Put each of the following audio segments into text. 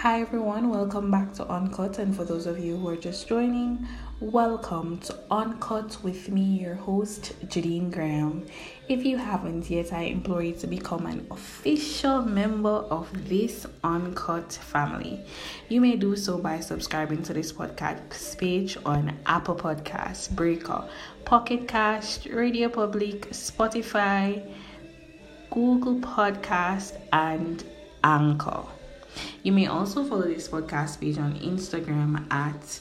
Hi everyone, welcome back to Uncut. And for those of you who are just joining, welcome to Uncut with me, your host, Jadine Graham. If you haven't yet, I implore you to become an official member of this Uncut family. You may do so by subscribing to this podcast page on Apple Podcasts, Breaker, Pocket Cast, Radio Public, Spotify, Google Podcast, and Anchor. You may also follow this podcast page on Instagram at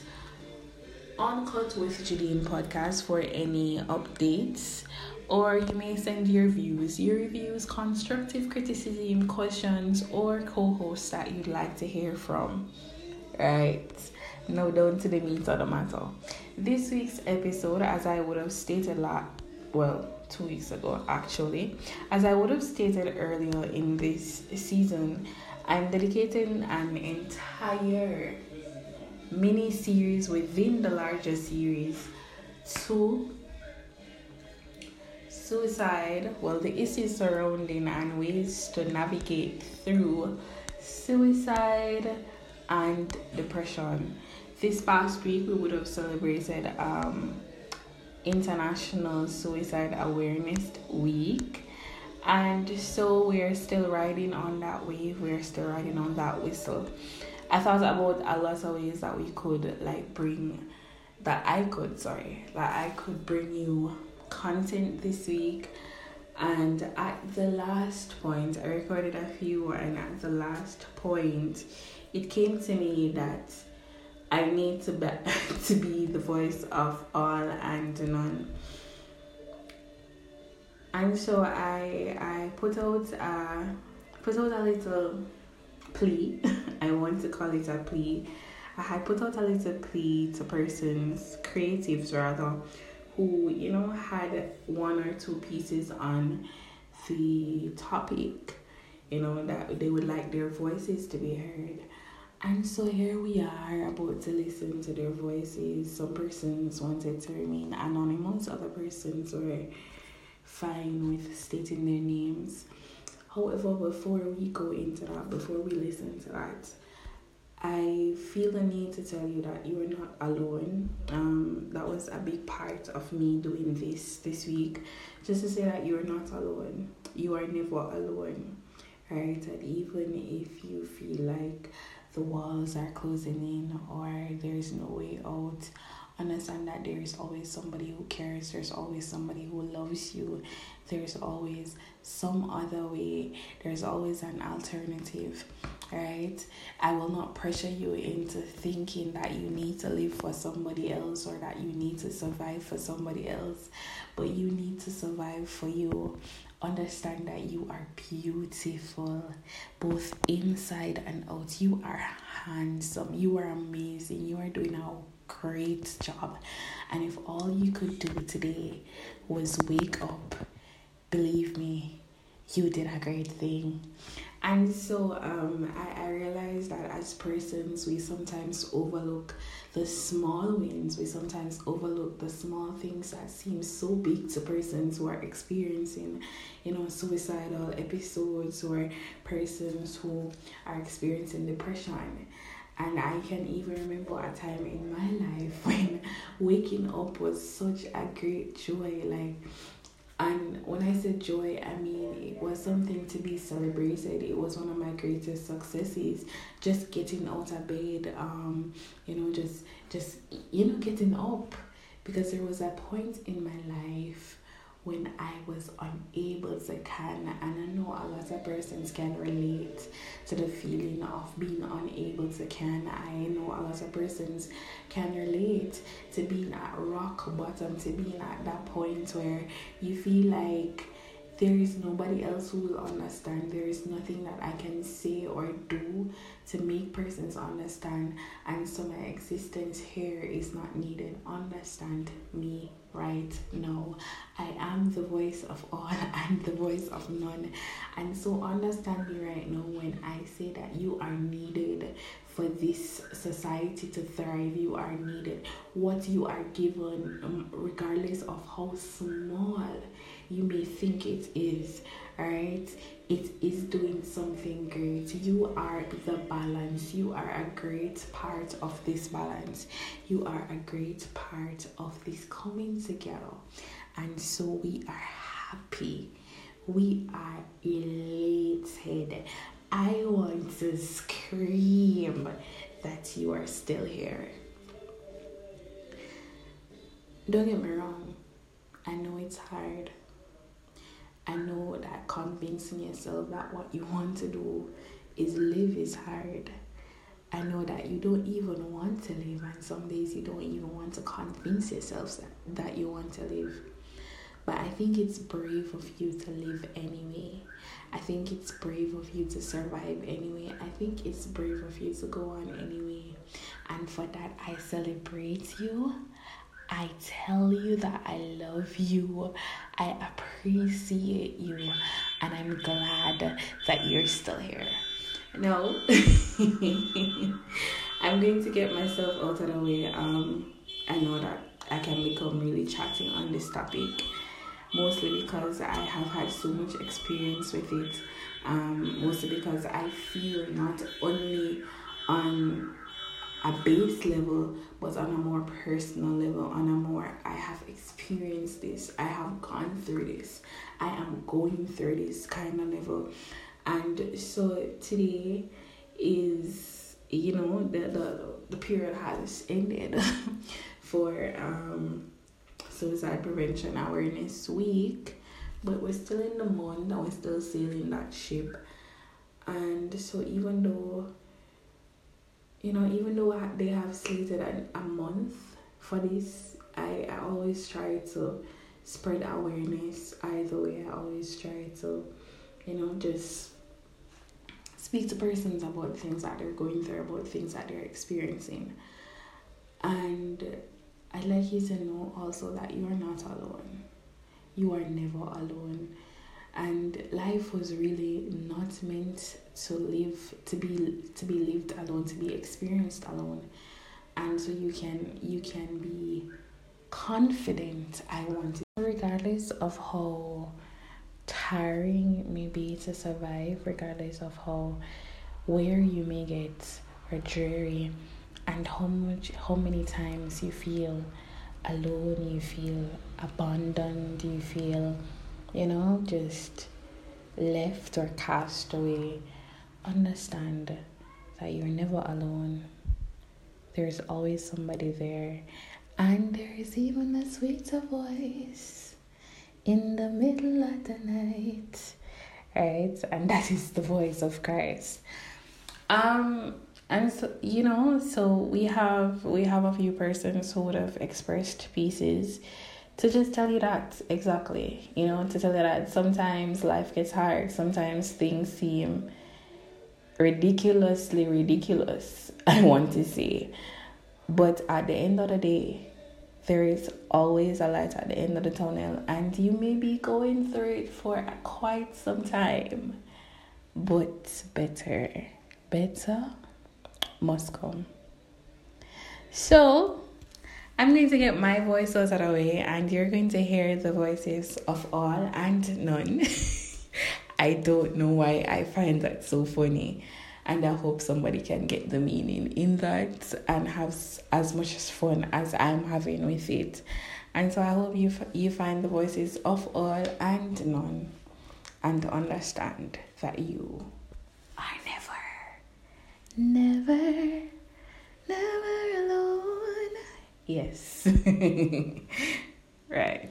Uncut with Jadine Podcast for any updates. Or you may send your views, your reviews, constructive criticism, questions, or co hosts that you'd like to hear from. Right, now down to the meat of the matter. This week's episode, as I would have stated lot well, two weeks ago actually, as I would have stated earlier in this season, I'm dedicating an entire mini series within the larger series to suicide, well, the issues surrounding and ways to navigate through suicide and depression. This past week, we would have celebrated um, International Suicide Awareness Week and so we're still riding on that wave. We're still riding on that whistle. I thought about a lot of ways that we could like bring that i could sorry that i could bring you content this week. And at the last point i recorded a few and at the last point it came to me that i need to be, to be the voice of all and none and so I I put out uh put out a little plea. I want to call it a plea. I had put out a little plea to persons, creatives rather, who you know had one or two pieces on the topic, you know that they would like their voices to be heard. And so here we are about to listen to their voices. Some persons wanted to remain anonymous, other persons were fine with stating their names. However, before we go into that, before we listen to that, I feel the need to tell you that you are not alone. Um, that was a big part of me doing this this week, just to say that you are not alone. You are never alone, right? And even if you feel like the walls are closing in or there's no way out, understand that there is always somebody who cares there's always somebody who loves you there's always some other way there's always an alternative right? I will not pressure you into thinking that you need to live for somebody else or that you need to survive for somebody else but you need to survive for you. Understand that you are beautiful both inside and out. You are handsome. You are amazing. You are doing a great job. And if all you could do today was wake up, believe me, you did a great thing. And so um, I, I realized that as persons, we sometimes overlook the small wins. We sometimes overlook the small things that seem so big to persons who are experiencing, you know, suicidal episodes or persons who are experiencing depression. And I can even remember a time in my life when waking up was such a great joy. Like, and when I said joy, I mean it was something to be celebrated. It was one of my greatest successes. Just getting out of bed, um, you know, just just you know, getting up. Because there was a point in my life when I was unable to can and I know a lot of persons can relate to the feeling of being unable to can. I know a lot of persons can relate to being at rock bottom, to being at that point where you feel like there is nobody else who will understand. There is nothing that I can say or do to make persons understand. And so my existence here is not needed. Understand me right now. I am the voice of all and the voice of none. And so understand me right now when I say that you are needed for this society to thrive. You are needed. What you are given, um, regardless of how small you may think it is, alright? It is doing something great. You are the balance. You are a great part of this balance. You are a great part of this coming together. And so we are happy. We are elated. I want to scream that you are still here. Don't get me wrong, I know it's hard. I know that convincing yourself that what you want to do is live is hard. I know that you don't even want to live, and some days you don't even want to convince yourself that, that you want to live. But I think it's brave of you to live anyway. I think it's brave of you to survive anyway. I think it's brave of you to go on anyway. And for that, I celebrate you. I tell you that I love you. I appreciate you. And I'm glad that you're still here. No, I'm going to get myself out of the way. Um, I know that I can become really chatting on this topic mostly because I have had so much experience with it. Um, mostly because I feel not only on a base level, but on a more personal level, on a more I have experienced this, I have gone through this, I am going through this kind of level. And so today is you know the the, the period has ended for um Suicide Prevention Awareness Week, but we're still in the month and we're still sailing that ship. And so, even though, you know, even though they have slated a, a month for this, I, I always try to spread awareness either way. I always try to, you know, just speak to persons about things that they're going through, about things that they're experiencing. And I'd like you to know also that you are not alone. You are never alone. And life was really not meant to live to be to be lived alone, to be experienced alone. And so you can you can be confident I want it. Regardless of how tiring may be to survive, regardless of how where you may get or dreary and how much how many times you feel alone you feel abandoned you feel you know just left or cast away. Understand that you're never alone. There's always somebody there. And there is even a sweeter voice in the middle of the night. Right? And that is the voice of christ. Um and so you know so we have we have a few persons who would have expressed pieces to just tell you that exactly you know to tell you that sometimes life gets hard sometimes things seem ridiculously ridiculous i want to say but at the end of the day there is always a light at the end of the tunnel and you may be going through it for quite some time but better better must come. So, I'm going to get my voice out of the way, and you're going to hear the voices of all and none. I don't know why I find that so funny, and I hope somebody can get the meaning in that and have as much fun as I'm having with it. And so I hope you you find the voices of all and none, and understand that you are never Never, never alone. Yes. right.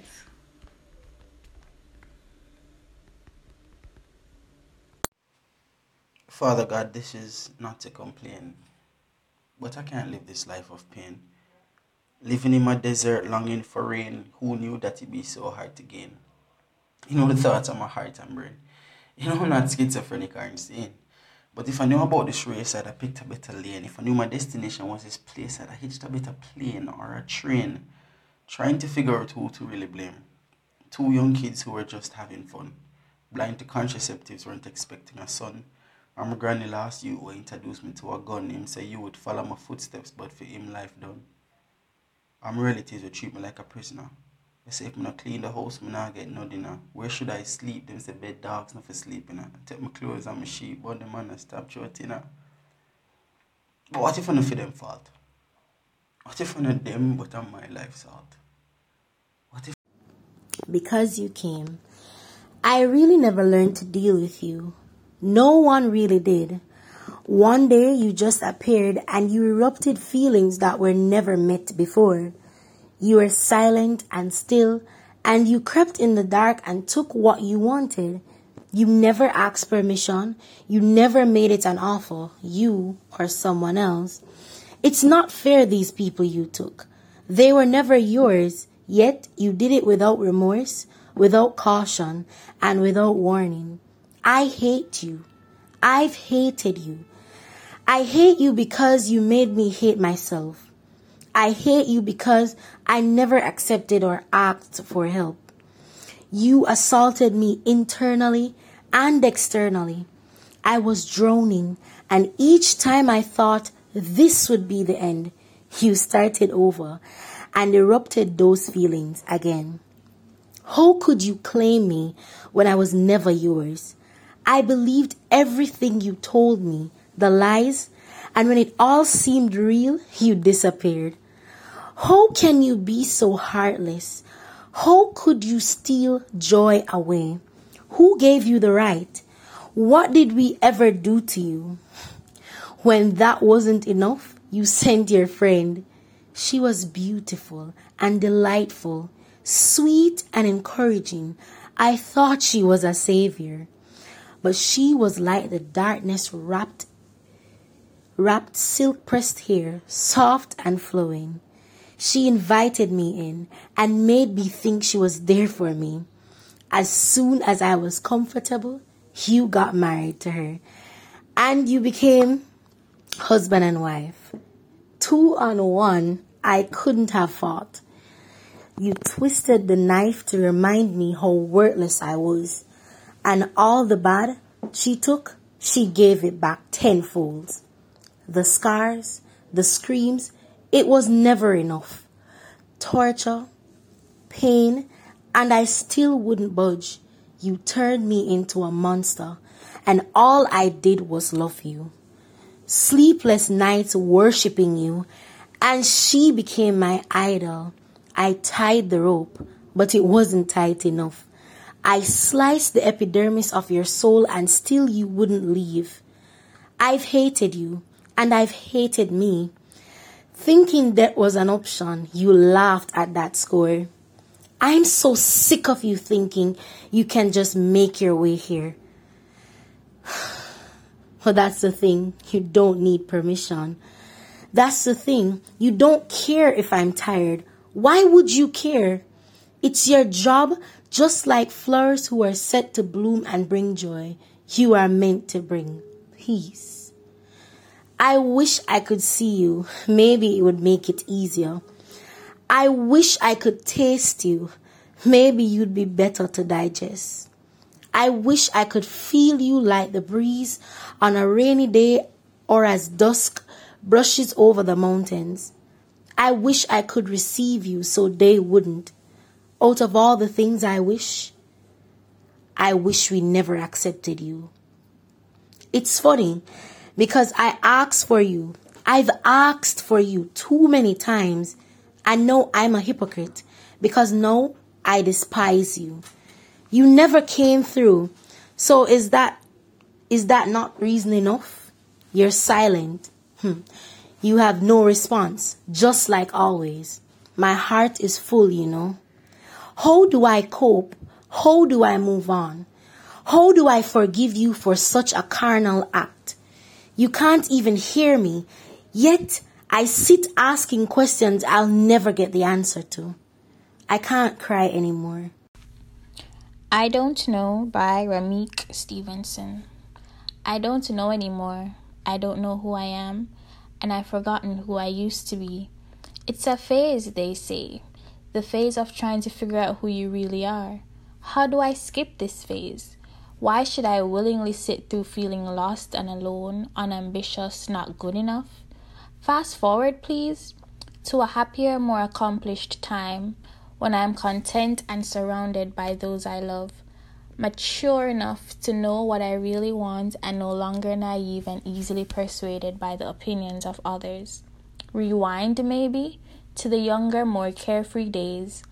Father God, this is not to complain, but I can't live this life of pain. Living in my desert, longing for rain, who knew that it'd be so hard to gain? You know the mm-hmm. thoughts of my heart and brain. You know I'm not schizophrenic or insane. But if I knew about this race, I'd have picked a better lane. If I knew my destination was this place, I'd have hitched a better plane or a train, trying to figure out who to really blame. Two young kids who were just having fun. Blind to contraceptives, weren't expecting a son. My granny last you who introduced me to a gun. Him say you would follow my footsteps, but for him life done. I'm relatives would treat me like a prisoner. They say if I not clean the house, I not get no dinner. Where should I sleep? Them say bed dogs not for sleeping. I take my clothes and my sheep, but the man stop shooting. But what if I not for them fault? What if I not them but on my life's fault? What if because you came. I really never learned to deal with you. No one really did. One day you just appeared and you erupted feelings that were never met before. You were silent and still, and you crept in the dark and took what you wanted. You never asked permission. You never made it an offer, you or someone else. It's not fair, these people you took. They were never yours, yet you did it without remorse, without caution, and without warning. I hate you. I've hated you. I hate you because you made me hate myself. I hate you because I never accepted or asked for help. You assaulted me internally and externally. I was droning, and each time I thought this would be the end, you started over and erupted those feelings again. How could you claim me when I was never yours? I believed everything you told me, the lies, and when it all seemed real, you disappeared. How can you be so heartless? How could you steal joy away? Who gave you the right? What did we ever do to you? When that wasn't enough, you sent your friend. She was beautiful and delightful, sweet and encouraging. I thought she was a savior, but she was like the darkness wrapped wrapped silk pressed hair, soft and flowing. She invited me in and made me think she was there for me. As soon as I was comfortable, you got married to her and you became husband and wife. Two on one, I couldn't have fought. You twisted the knife to remind me how worthless I was, and all the bad she took, she gave it back tenfold. The scars, the screams, it was never enough. Torture, pain, and I still wouldn't budge. You turned me into a monster, and all I did was love you. Sleepless nights worshipping you, and she became my idol. I tied the rope, but it wasn't tight enough. I sliced the epidermis of your soul, and still you wouldn't leave. I've hated you, and I've hated me. Thinking that was an option, you laughed at that score. I'm so sick of you thinking you can just make your way here. Well, that's the thing. You don't need permission. That's the thing. You don't care if I'm tired. Why would you care? It's your job, just like flowers who are set to bloom and bring joy. You are meant to bring peace. I wish I could see you. Maybe it would make it easier. I wish I could taste you. Maybe you'd be better to digest. I wish I could feel you like the breeze on a rainy day or as dusk brushes over the mountains. I wish I could receive you so they wouldn't. Out of all the things I wish, I wish we never accepted you. It's funny because I asked for you. I've asked for you too many times. I know I'm a hypocrite because no, I despise you. You never came through. So is that is that not reason enough? You're silent. Hmm. You have no response, just like always. My heart is full, you know. How do I cope? How do I move on? How do I forgive you for such a carnal act? You can't even hear me. Yet I sit asking questions I'll never get the answer to. I can't cry anymore. I Don't Know by Ramik Stevenson. I don't know anymore. I don't know who I am, and I've forgotten who I used to be. It's a phase, they say. The phase of trying to figure out who you really are. How do I skip this phase? Why should I willingly sit through feeling lost and alone, unambitious, not good enough? Fast forward, please, to a happier, more accomplished time when I am content and surrounded by those I love. Mature enough to know what I really want and no longer naive and easily persuaded by the opinions of others. Rewind, maybe, to the younger, more carefree days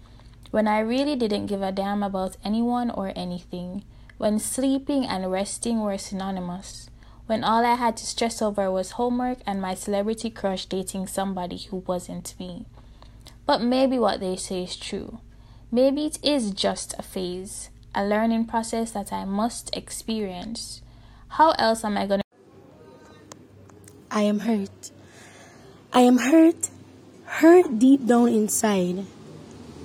when I really didn't give a damn about anyone or anything, when sleeping and resting were synonymous, when all I had to stress over was homework and my celebrity crush dating somebody who wasn't me. But maybe what they say is true. Maybe it is just a phase, a learning process that I must experience. How else am I going to? I am hurt. I am hurt, hurt deep down inside.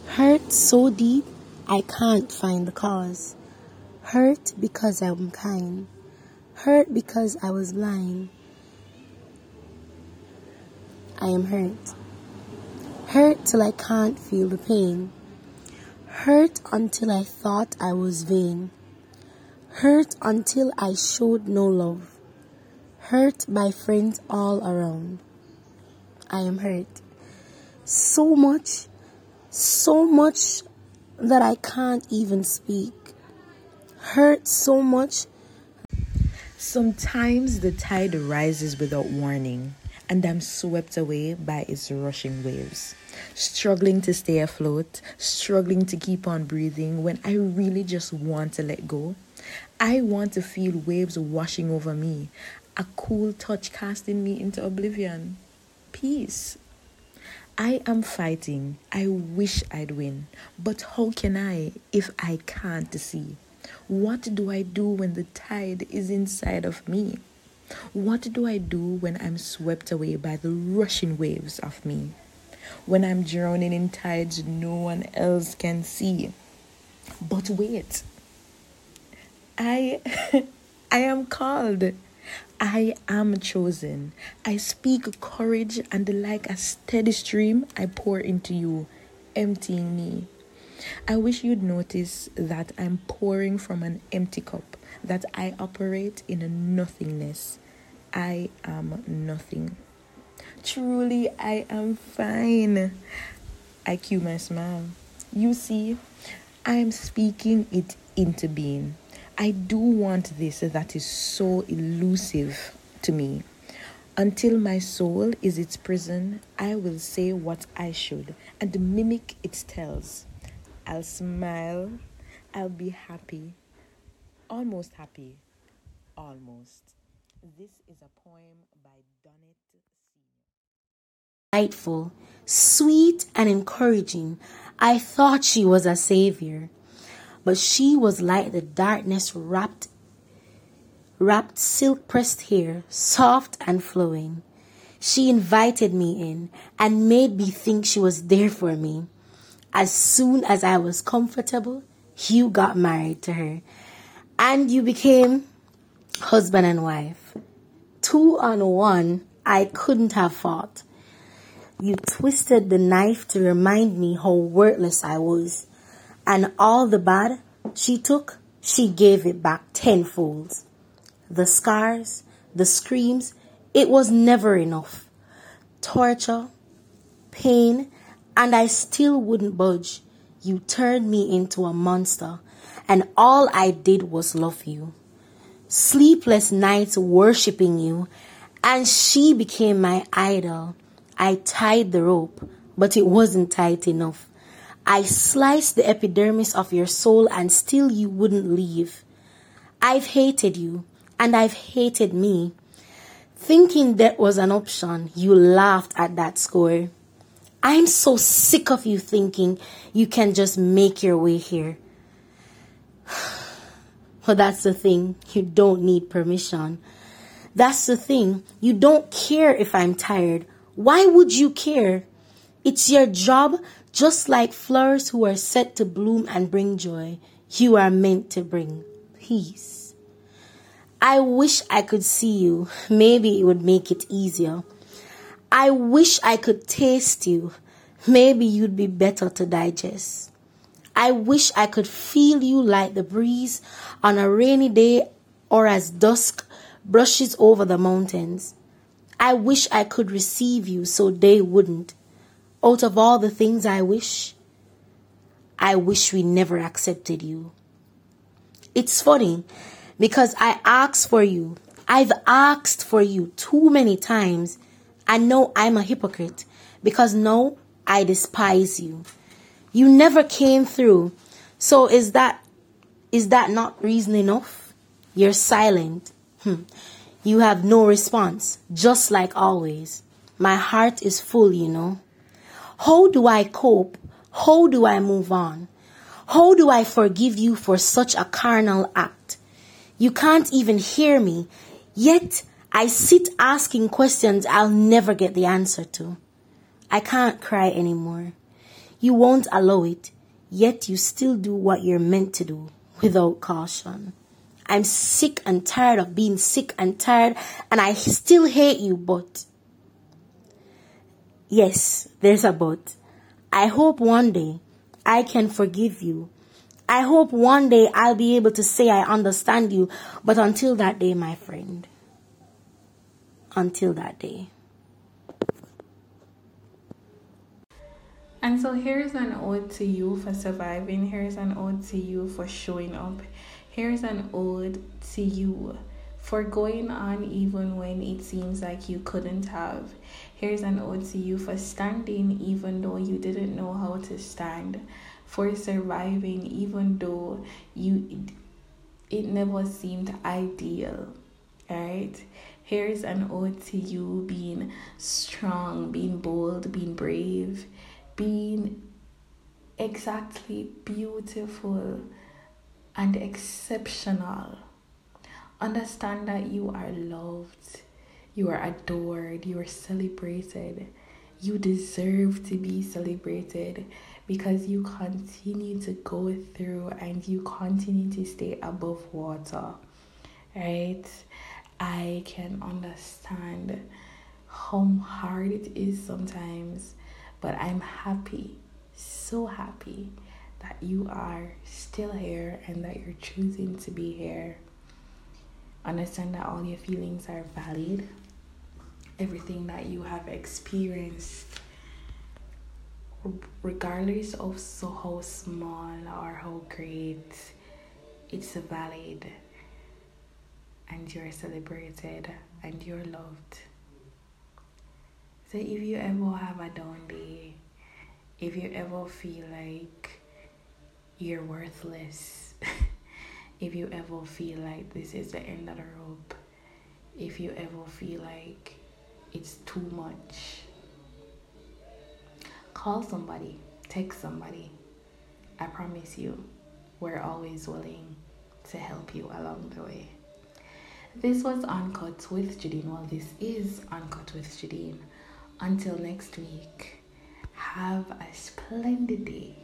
Hurt so deep, I can't find the cause. Hurt because I'm kind. Hurt because I was blind. I am hurt. Hurt till I can't feel the pain. Hurt until I thought I was vain. Hurt until I showed no love. Hurt by friends all around. I am hurt. So much, so much that I can't even speak. Hurt so much. Sometimes the tide rises without warning, and I'm swept away by its rushing waves. Struggling to stay afloat, struggling to keep on breathing when I really just want to let go. I want to feel waves washing over me, a cool touch casting me into oblivion. Peace. I am fighting. I wish I'd win. But how can I if I can't see? What do I do when the tide is inside of me? What do I do when I'm swept away by the rushing waves of me? When I'm drowning in tides no one else can see. But wait. I I am called. I am chosen. I speak courage, and like a steady stream, I pour into you, emptying me. I wish you'd notice that I'm pouring from an empty cup, that I operate in a nothingness. I am nothing. Truly, I am fine. I cue my smile. You see, I am speaking it into being. I do want this that is so elusive to me. Until my soul is its prison, I will say what I should and mimic its tells. I'll smile, I'll be happy, almost happy, almost. This is a poem by Donnet Delightful, sweet, and encouraging. I thought she was a savior but she was like the darkness wrapped wrapped silk pressed hair, soft and flowing. She invited me in and made me think she was there for me. As soon as I was comfortable, you got married to her and you became husband and wife. Two on one, I couldn't have fought. You twisted the knife to remind me how worthless I was and all the bad she took, she gave it back tenfold. The scars, the screams, it was never enough. Torture, pain, and I still wouldn't budge. You turned me into a monster, and all I did was love you. Sleepless nights worshipping you, and she became my idol. I tied the rope, but it wasn't tight enough. I sliced the epidermis of your soul and still you wouldn't leave. I've hated you and I've hated me. Thinking that was an option, you laughed at that score. I'm so sick of you thinking you can just make your way here. Well, that's the thing. You don't need permission. That's the thing. You don't care if I'm tired. Why would you care? It's your job just like flowers who are set to bloom and bring joy, you are meant to bring peace. I wish I could see you. Maybe it would make it easier. I wish I could taste you. Maybe you'd be better to digest. I wish I could feel you like the breeze on a rainy day or as dusk brushes over the mountains. I wish I could receive you so they wouldn't out of all the things I wish, I wish we never accepted you. It's funny because I asked for you. I've asked for you too many times. I know I'm a hypocrite because no, I despise you. You never came through. So is that is that not reason enough? You're silent. Hmm. You have no response, just like always. My heart is full, you know. How do I cope? How do I move on? How do I forgive you for such a carnal act? You can't even hear me, yet I sit asking questions I'll never get the answer to. I can't cry anymore. You won't allow it, yet you still do what you're meant to do without caution. I'm sick and tired of being sick and tired, and I still hate you, but. Yes, there's a but. I hope one day I can forgive you. I hope one day I'll be able to say I understand you, but until that day, my friend. Until that day. And so here's an ode to you for surviving. Here's an ode to you for showing up. Here's an ode to you for going on even when it seems like you couldn't have. Here's an ode to you for standing even though you didn't know how to stand. For surviving even though you it never seemed ideal. Alright? Here's an ode to you being strong, being bold, being brave being exactly beautiful and exceptional. Understand that you are loved, you are adored, you are celebrated. You deserve to be celebrated because you continue to go through and you continue to stay above water. Right? I can understand how hard it is sometimes but I'm happy, so happy that you are still here and that you're choosing to be here. Understand that all your feelings are valid. Everything that you have experienced, regardless of so how small or how great, it's valid and you're celebrated and you're loved. So if you ever have a down day, if you ever feel like you're worthless, if you ever feel like this is the end of the rope, if you ever feel like it's too much, call somebody, text somebody. I promise you, we're always willing to help you along the way. This was Uncut with Jadine. Well, this is Uncut with Jadine. Until next week, have a splendid day.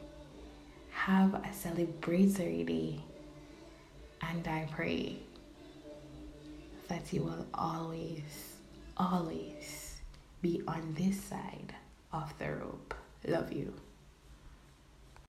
Have a celebratory day. And I pray that you will always, always be on this side of the rope. Love you.